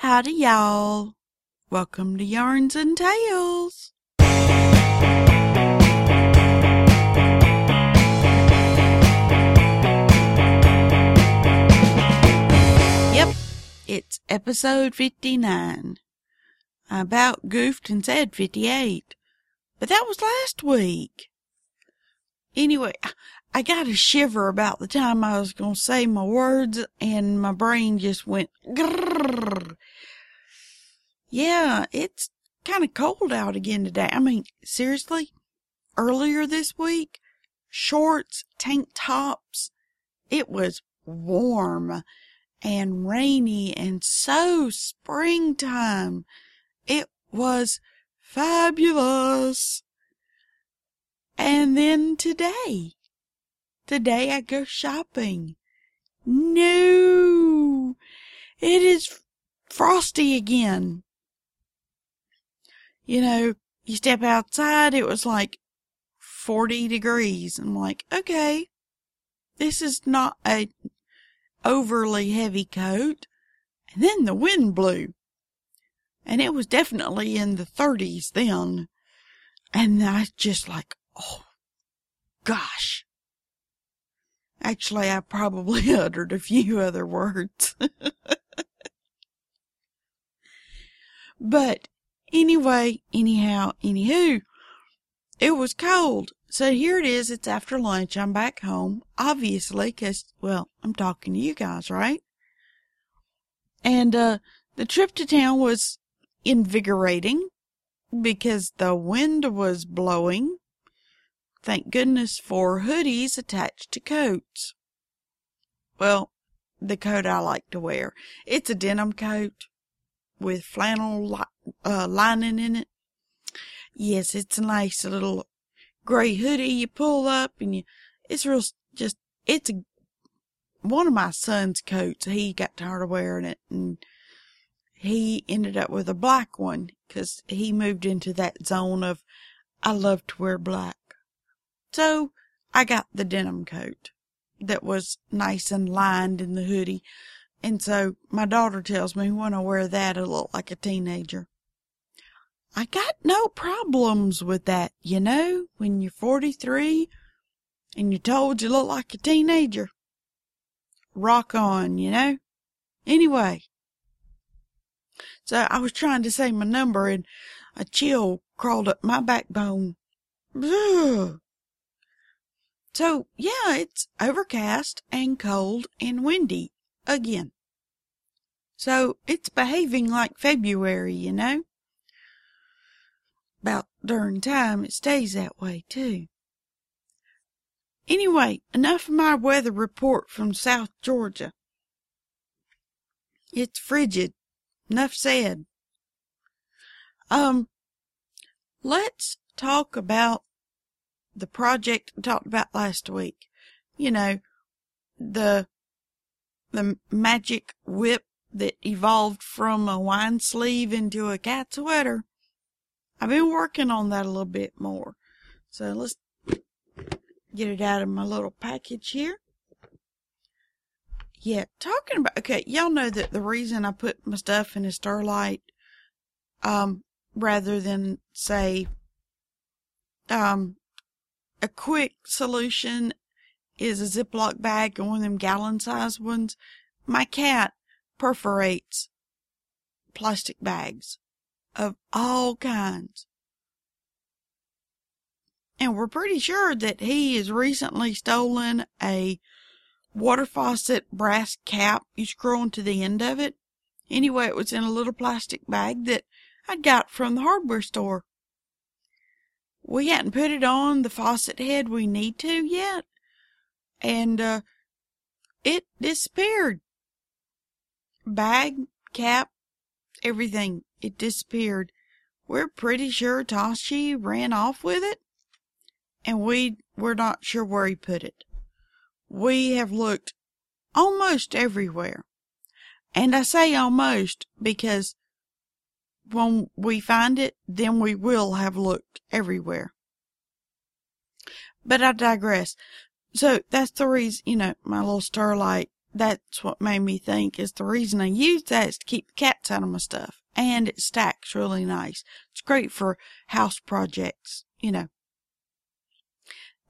Howdy, y'all. Welcome to Yarns and Tales. Yep, it's episode 59. I about goofed and said 58, but that was last week. Anyway, I got a shiver about the time I was going to say my words and my brain just went grrrr. Yeah, it's kind of cold out again today. I mean, seriously, earlier this week, shorts, tank tops, it was warm and rainy and so springtime. It was fabulous. And then today, today I go shopping. No, it is frosty again. You know, you step outside, it was like 40 degrees. I'm like, okay, this is not a overly heavy coat. And then the wind blew. And it was definitely in the 30s then. And I just like, oh, gosh. Actually, I probably uttered a few other words. but anyway, anyhow, anywho, it was cold. So here it is. It's after lunch. I'm back home, obviously, cause, well, I'm talking to you guys, right? And, uh, the trip to town was invigorating because the wind was blowing. Thank goodness for hoodies attached to coats. Well, the coat I like to wear. It's a denim coat with flannel li- uh, lining in it. Yes, it's a nice little gray hoodie you pull up and you, it's real, just, it's a, one of my son's coats. He got tired of wearing it and he ended up with a black one because he moved into that zone of I love to wear black. So I got the denim coat that was nice and lined in the hoodie. And so my daughter tells me when I wear that, I look like a teenager. I got no problems with that, you know, when you're 43 and you're told you look like a teenager. Rock on, you know? Anyway. So I was trying to say my number and a chill crawled up my backbone. So yeah, it's overcast and cold and windy again. So it's behaving like February, you know? About during time it stays that way too. Anyway, enough of my weather report from South Georgia. It's frigid. Enough said. Um, let's talk about the project I talked about last week. You know, the, the magic whip that evolved from a wine sleeve into a cat sweater. I've been working on that a little bit more. So let's get it out of my little package here. Yeah, talking about, okay, y'all know that the reason I put my stuff in a Sterilite, um, rather than say, um, a quick solution is a Ziploc bag and one of them gallon sized ones. My cat perforates plastic bags of all kinds. And we're pretty sure that he has recently stolen a water faucet brass cap you screw onto the end of it. Anyway, it was in a little plastic bag that I'd got from the hardware store. We hadn't put it on the faucet head we need to yet. And, uh, it disappeared. Bag, cap, everything. It disappeared. We're pretty sure Tashi ran off with it. And we were not sure where he put it. We have looked almost everywhere. And I say almost because when we find it, then we will have looked everywhere. But I digress. So that's the reason, you know, my little Sterilite that's what made me think is the reason I use that is to keep the cats out of my stuff. And it stacks really nice. It's great for house projects, you know.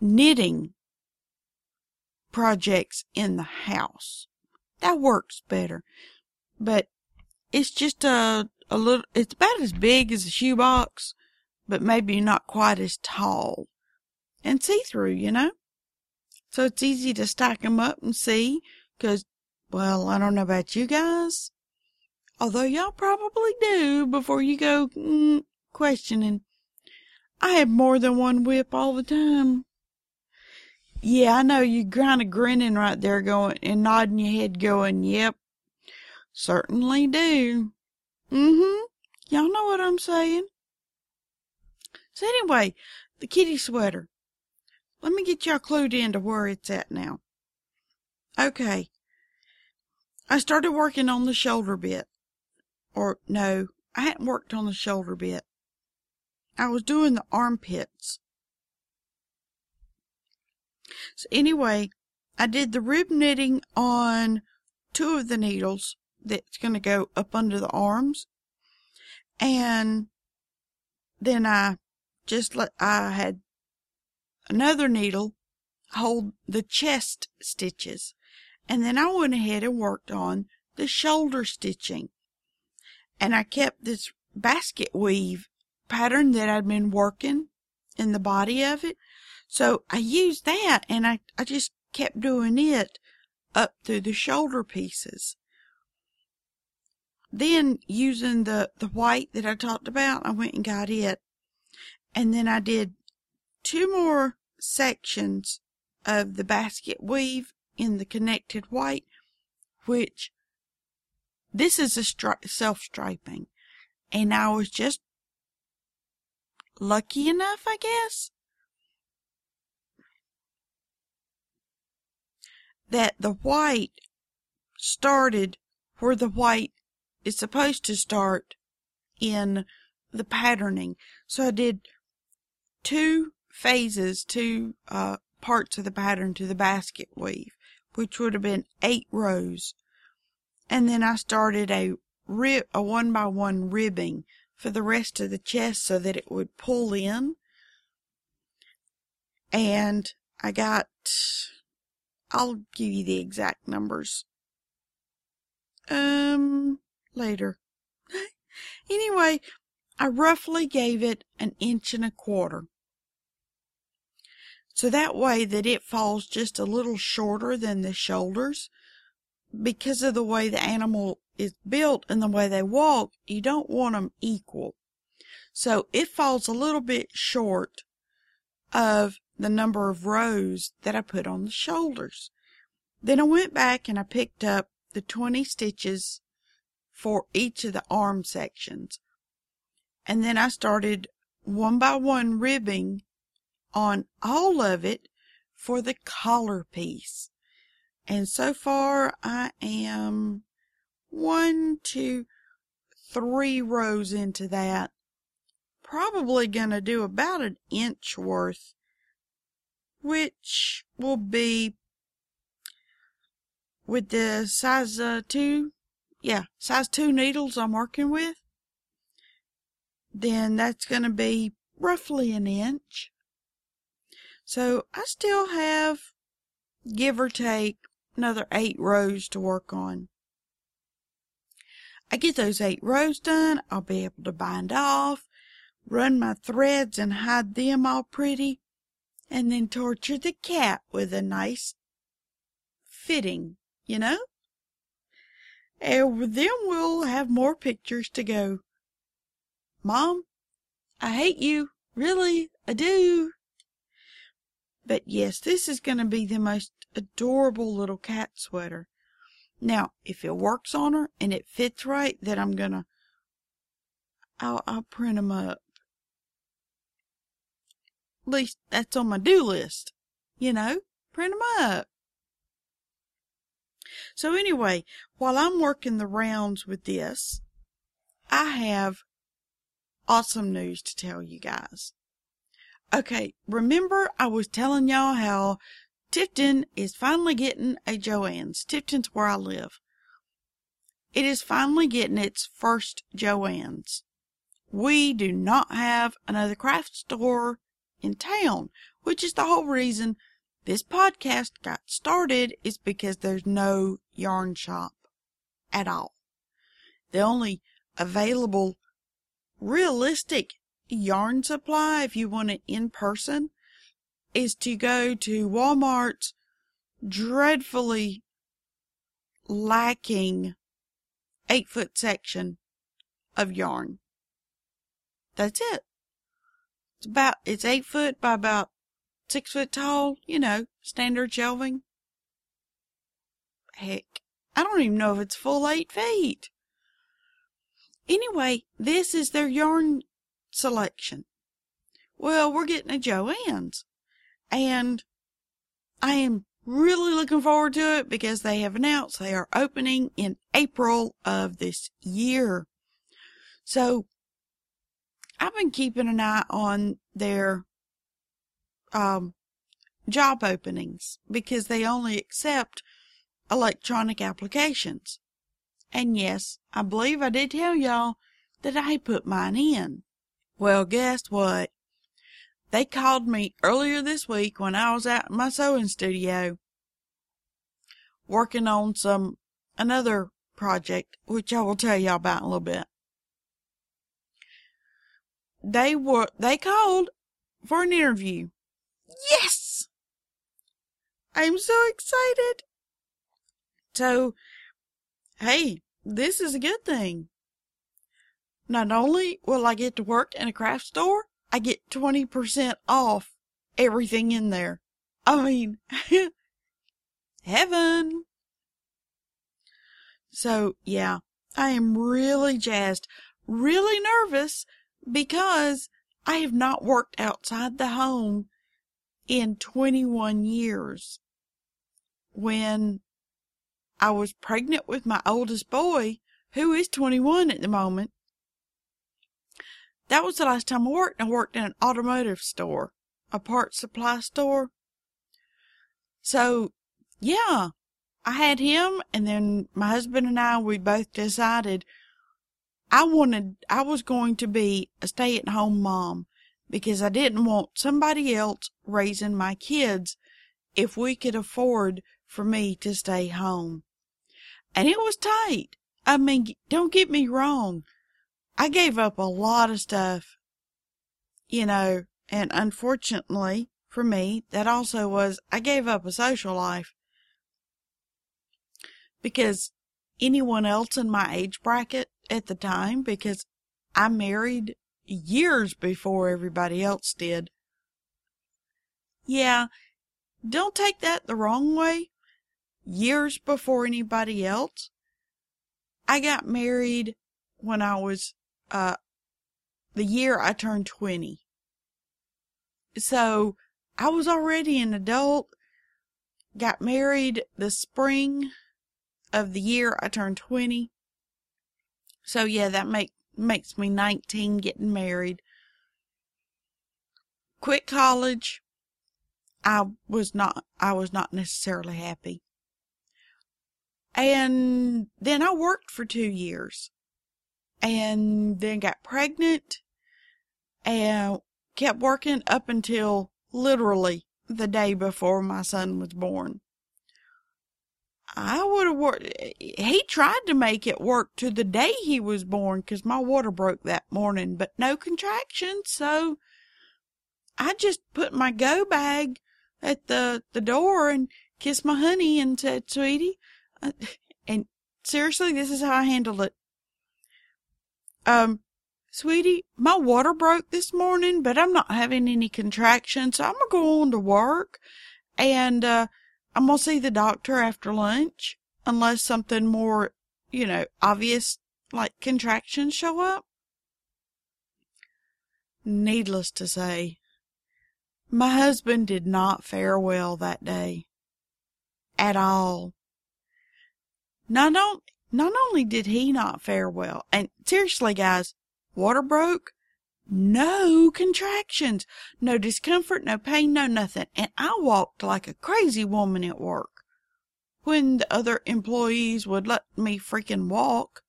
Knitting projects in the house. That works better. But it's just a, a little, it's about as big as a shoebox, but maybe not quite as tall. And see through, you know? So it's easy to stack them up and see, cause, well, I don't know about you guys, although y'all probably do before you go mm, questioning. I have more than one whip all the time. Yeah, I know you're kind of grinning right there going and nodding your head going, yep, certainly do. Mm-hmm. Y'all know what I'm saying. So anyway, the kitty sweater. Let me get y'all clued in to where it's at now. Okay. I started working on the shoulder bit. Or no, I hadn't worked on the shoulder bit. I was doing the armpits. So anyway, I did the rib knitting on two of the needles that's going to go up under the arms. And then I just let, I had another needle hold the chest stitches. And then I went ahead and worked on the shoulder stitching. And I kept this basket weave pattern that I'd been working in the body of it. So I used that and I, I just kept doing it up through the shoulder pieces. Then using the, the white that I talked about, I went and got it. And then I did two more sections of the basket weave in the connected white, which this is a stri- self-striping. And I was just lucky enough, I guess, that the white started where the white is supposed to start in the patterning. So I did two phases, two uh, parts of the pattern to the basket weave, which would have been eight rows. And then I started a rib, a one by one ribbing for the rest of the chest so that it would pull in. And I got I'll give you the exact numbers. Um, later. anyway, I roughly gave it an inch and a quarter. So that way that it falls just a little shorter than the shoulders. Because of the way the animal is built and the way they walk, you don't want them equal. So it falls a little bit short of the number of rows that I put on the shoulders. Then I went back and I picked up the 20 stitches for each of the arm sections. And then I started one by one ribbing on all of it for the collar piece. And so far I am one, two, three rows into that. Probably gonna do about an inch worth which will be with the size uh, 2, yeah, size 2 needles I'm working with, then that's going to be roughly an inch. So I still have, give or take, another 8 rows to work on. I get those 8 rows done, I'll be able to bind off, run my threads and hide them all pretty, and then torture the cat with a nice fitting, you know? And then we'll have more pictures to go. Mom, I hate you. Really, I do. But yes, this is going to be the most adorable little cat sweater. Now, if it works on her and it fits right, then I'm going to, I'll, I'll print them up least that's on my do list. You know, print them up. So anyway, while I'm working the rounds with this, I have awesome news to tell you guys. Okay, remember I was telling y'all how Tifton is finally getting a Joann's. Tifton's where I live. It is finally getting its first Joann's. We do not have another craft store in town, which is the whole reason this podcast got started is because there's no yarn shop at all. The only available realistic yarn supply, if you want it in person, is to go to Walmart's dreadfully lacking eight foot section of yarn. That's it. It's about, it's eight foot by about six foot tall, you know, standard shelving. Heck, I don't even know if it's full eight feet. Anyway, this is their yarn selection. Well, we're getting a Joann's. And I am really looking forward to it because they have announced they are opening in April of this year. So I've been keeping an eye on their um, job openings because they only accept electronic applications. And yes, I believe I did tell y'all that I put mine in. Well, guess what? They called me earlier this week when I was at my sewing studio working on some another project, which I will tell y'all about in a little bit. They were they called for an interview. Yes! I'm so excited. So, hey, this is a good thing. Not only will I get to work in a craft store, I get 20% off everything in there. I mean, heaven. So, yeah, I am really jazzed, really nervous because I have not worked outside the home in 21 years. When I was pregnant with my oldest boy, who is 21 at the moment, that was the last time I worked. I worked in an automotive store, a parts supply store. So, yeah, I had him, and then my husband and I, we both decided I wanted, I was going to be a stay at home mom because I didn't want somebody else raising my kids if we could afford for me to stay home. And it was tight. I mean, don't get me wrong. I gave up a lot of stuff, you know, and unfortunately for me, that also was, I gave up a social life because anyone else in my age bracket at the time, because I married years before everybody else did. Yeah, don't take that the wrong way. Years before anybody else. I got married when I was uh, the year I turned 20. So I was already an adult, got married the spring of the year I turned 20. So yeah, that make, makes me 19 getting married. Quit college. I was not, I was not necessarily happy. And then I worked for two years and then got pregnant and kept working up until literally the day before my son was born. I would have worked. He tried to make it work to the day he was born because my water broke that morning, but no contractions. So I just put my go bag at the, the door and kissed my honey and said, sweetie, uh, and seriously, this is how I handled it. Um, sweetie, my water broke this morning, but I'm not having any contractions, so I'm gonna go on to work and, uh, I'm gonna see the doctor after lunch unless something more, you know, obvious like contractions show up. Needless to say, my husband did not fare well that day. At all. Not, on, not only did he not fare well, and seriously, guys, water broke, no contractions, no discomfort, no pain, no nothing. And I walked like a crazy woman at work when the other employees would let me freaking walk.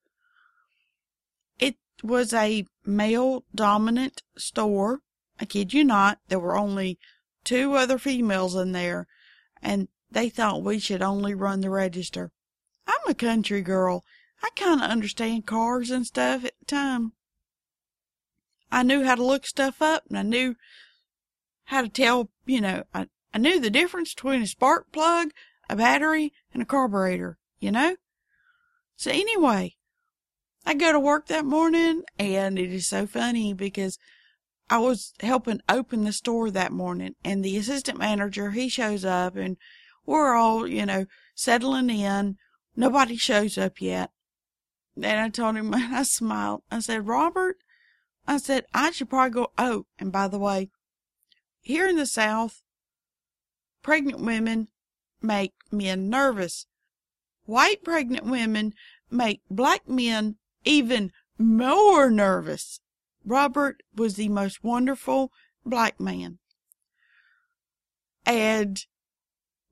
It was a male dominant store. I kid you not. There were only two other females in there and they thought we should only run the register. I'm a country girl. I kind of understand cars and stuff at the time. I knew how to look stuff up and I knew how to tell, you know, I, I knew the difference between a spark plug, a battery, and a carburetor, you know? So anyway, I go to work that morning and it is so funny because I was helping open the store that morning and the assistant manager, he shows up and we're all, you know, settling in. Nobody shows up yet. And I told him, I smiled. I said, Robert, I said, I should probably go. Oh, and by the way, here in the South, pregnant women make men nervous. White pregnant women make black men even more nervous. Robert was the most wonderful black man. And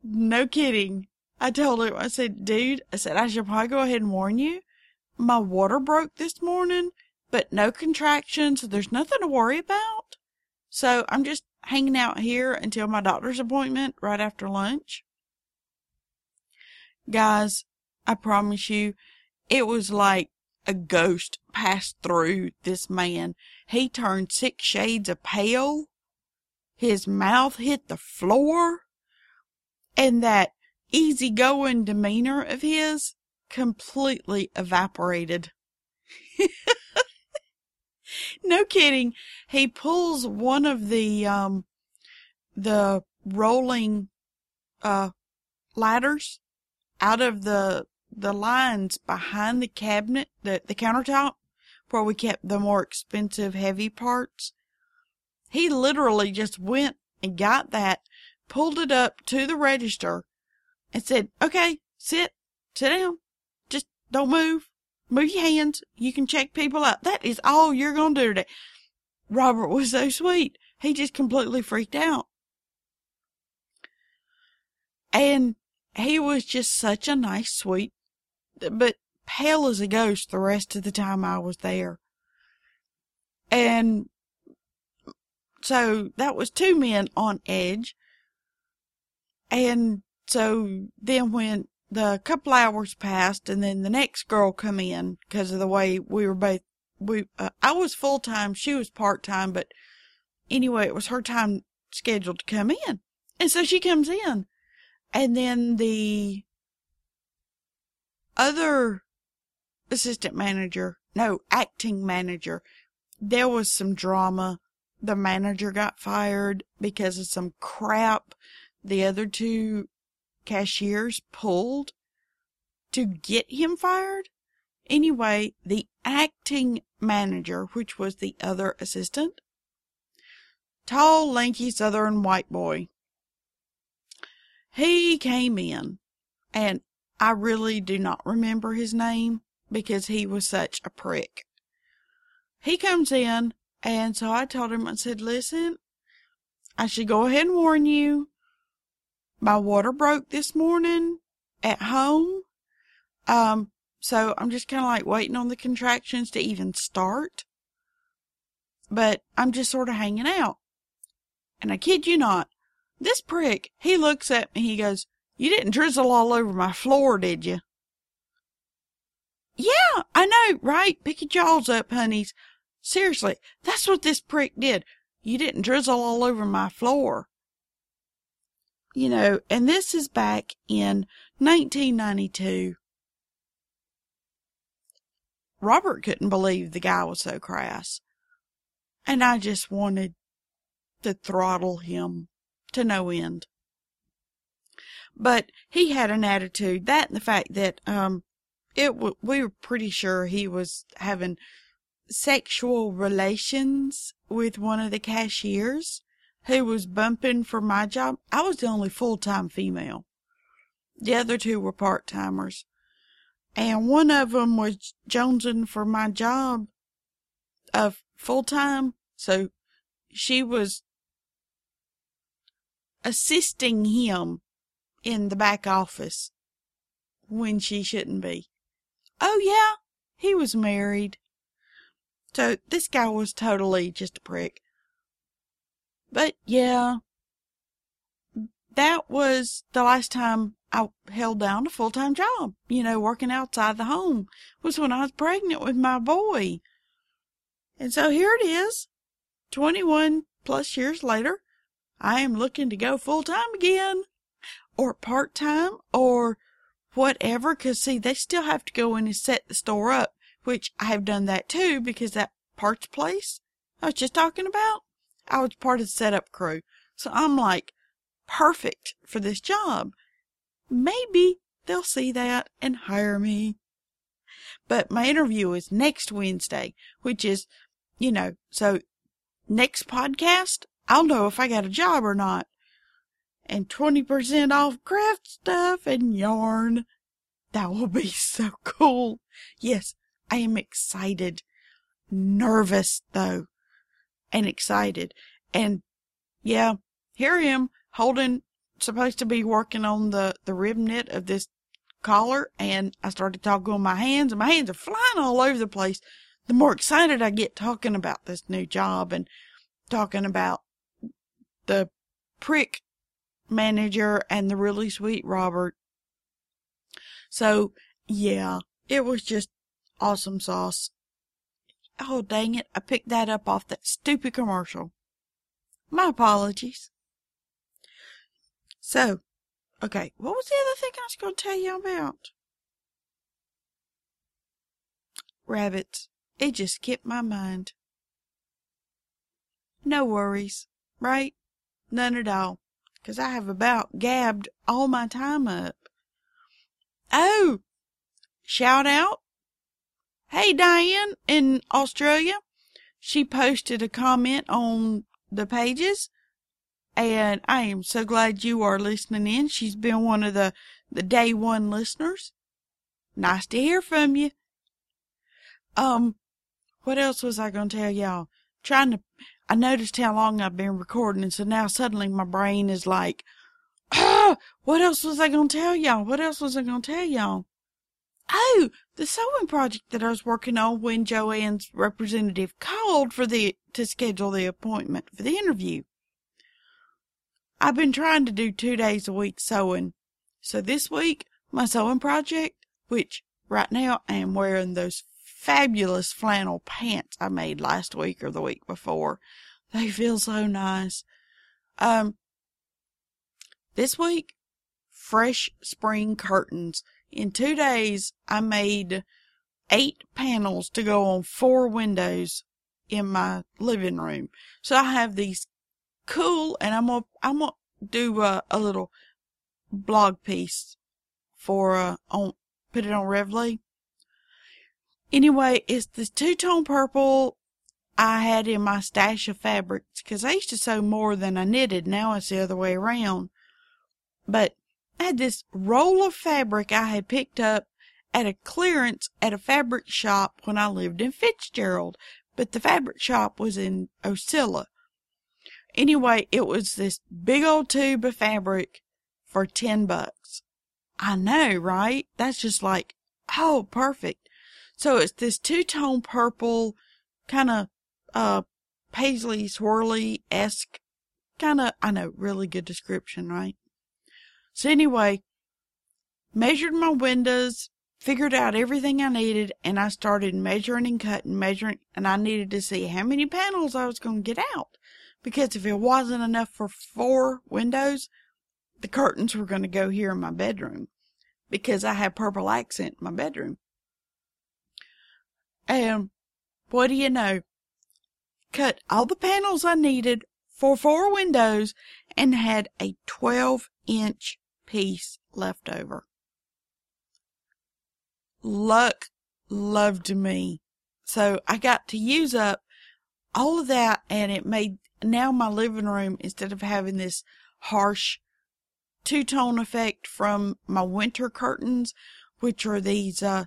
no kidding, I told him, I said, dude, I said, I should probably go ahead and warn you. My water broke this morning but no contractions. There's nothing to worry about. So I'm just hanging out here until my doctor's appointment right after lunch. Guys, I promise you, it was like a ghost passed through this man. He turned six shades of pale. His mouth hit the floor. And that easygoing demeanor of his completely evaporated. no kidding. He pulls one of the, um, the rolling, uh, ladders out of the, the lines behind the cabinet, the, the countertop where we kept the more expensive heavy parts. He literally just went and got that, pulled it up to the register and said, okay, sit, sit down. Just don't move. Move your hands. You can check people out. That is all you're going to do today. Robert was so sweet. He just completely freaked out. And he was just such a nice, sweet, but pale as a ghost the rest of the time I was there. And so that was two men on edge. And so then when the couple hours passed and then the next girl come in because of the way we were both we uh, I was full time she was part time but anyway it was her time scheduled to come in. And so she comes in. And then the other assistant manager no acting manager there was some drama. The manager got fired because of some crap. The other two cashiers pulled to get him fired. Anyway, the acting manager, which was the other assistant, tall, lanky southern white boy, he came in and I really do not remember his name because he was such a prick. He comes in and so I told him, I said, listen, I should go ahead and warn you my water broke this morning at home. Um, so I'm just kind of like waiting on the contractions to even start. But I'm just sort of hanging out. And I kid you not, this prick, he looks at me, he goes, You didn't drizzle all over my floor, did you? Yeah, I know, right? Pick your jaws up, honeys. Seriously, that's what this prick did. You didn't drizzle all over my floor you know, and this is back in 1992. Robert couldn't believe the guy was so crass. And I just wanted to throttle him to no end. But he had an attitude, that and the fact that, um, it w- we were pretty sure he was having sexual relations with one of the cashiers who was bumping for my job. I was the only full time female. The other two were part timers. And one of them was jonesing for my job of full time. So she was assisting him in the back office when she shouldn't be. Oh, yeah, he was married. So this guy was totally just a prick. But yeah, that was the last time I held down a full time job. You know, working outside the home was when I was pregnant with my boy. And so here it is, 21 plus years later. I am looking to go full time again, or part time, or whatever. Cause see, they still have to go in and set the store up, which I have done that too because that parts place I was just talking about, I was part of the setup crew. So I'm like, perfect for this job. Maybe they'll see that and hire me. But my interview is next Wednesday, which is, you know, so next podcast, I'll know if I got a job or not. And 20% off craft stuff and yarn. That will be so cool. Yes, I am excited. Nervous though. And excited. And yeah, here I am holding, supposed to be working on the, the rib knit of this collar. And I started talking with my hands and my hands are flying all over the place. The more excited I get talking about this new job and talking about the prick manager and the really sweet Robert. So yeah, it was just awesome sauce. Oh dang it, I picked that up off that stupid commercial. My apologies. So, okay, what was the other thing I was going to tell you about? Rabbits. It just skipped my mind. No worries, right? None at all. 'Cause I have about gabbed all my time up. Oh! Shout out. Hey, Diane in Australia. She posted a comment on the pages and I am so glad you are listening in. She's been one of the, the day one listeners. Nice to hear from you. Um, what else was I going to tell y'all? Trying to, I noticed how long I've been recording, and so now suddenly my brain is like, ah, what else was I going to tell y'all? What else was I going to tell y'all? Oh, the sewing project that I was working on when Joann's representative called for the, to schedule the appointment for the interview. I've been trying to do two days a week sewing. So this week, my sewing project, which right now I am wearing those fabulous flannel pants I made last week or the week before. They feel so nice. Um, this week, fresh spring curtains. In two days, I made eight panels to go on four windows in my living room. So I have these cool, and I'm gonna I'm gonna do a, a little blog piece for uh, on put it on Revlea. Anyway, it's this two tone purple I had in my stash of fabrics because I used to sew more than I knitted. Now it's the other way around. But I had this roll of fabric I had picked up at a clearance at a fabric shop when I lived in Fitzgerald, but the fabric shop was in Ocilla. Anyway, it was this big old tube of fabric for 10 bucks. I know, right? That's just like, oh, perfect. So it's this two-tone purple, kind of, uh, paisley swirly-esque, kind of, I know, really good description, right? So anyway, measured my windows, figured out everything I needed, and I started measuring and cutting, measuring, and I needed to see how many panels I was going to get out because if it wasn't enough for four windows, the curtains were going to go here in my bedroom because I have purple accent in my bedroom. And what do you know? Cut all the panels I needed for four windows and had a 12 inch piece left over. Luck loved me. So I got to use up all of that and it made now my living room, instead of having this harsh two tone effect from my winter curtains, which are these, uh,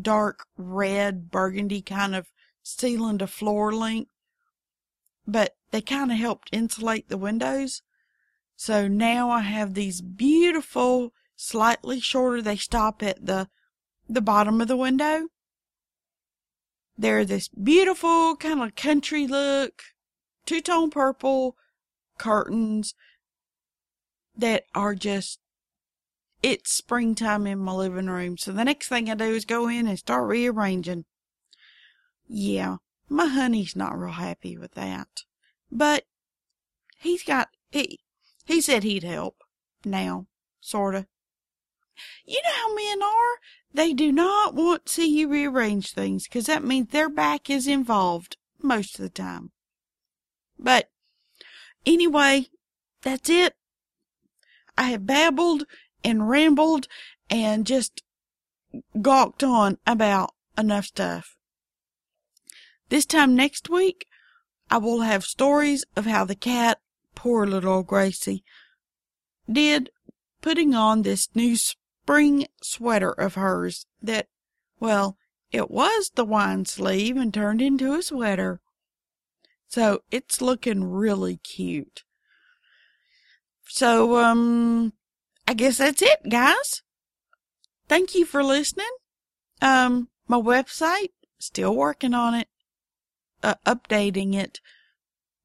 dark red burgundy kind of ceiling to floor length, but they kind of helped insulate the windows. So now I have these beautiful, slightly shorter, they stop at the, the bottom of the window. They're this beautiful kind of country look, two tone purple curtains that are just it's springtime in my living room. So the next thing I do is go in and start rearranging. Yeah, my honey's not real happy with that. But he's got, he, he said he'd help. Now, sorta. You know how men are? They do not want to see you rearrange things, 'cause that means their back is involved most of the time. But anyway, that's it. I have babbled and rambled and just gawked on about enough stuff. This time next week, I will have stories of how the cat, poor little old Gracie, did putting on this new spring sweater of hers that, well, it was the wine sleeve and turned into a sweater. So it's looking really cute. So, um, I guess that's it, guys. Thank you for listening. Um, my website, still working on it, uh, updating it.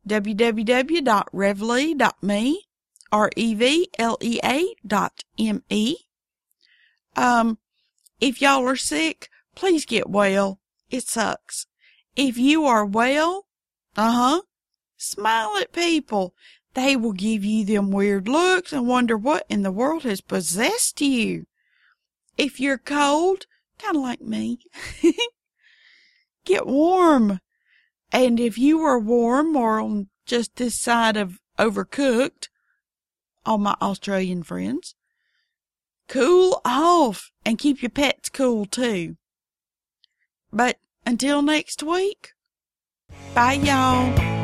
www.revlea.me, R-E-V-L-E-A dot M-E. Um, if y'all are sick, please get well. It sucks. If you are well, uh-huh, smile at people. They will give you them weird looks and wonder what in the world has possessed you. If you're cold, kind of like me, get warm. And if you are warm or on just this side of overcooked, all my Australian friends, cool off and keep your pets cool too. But until next week, bye y'all.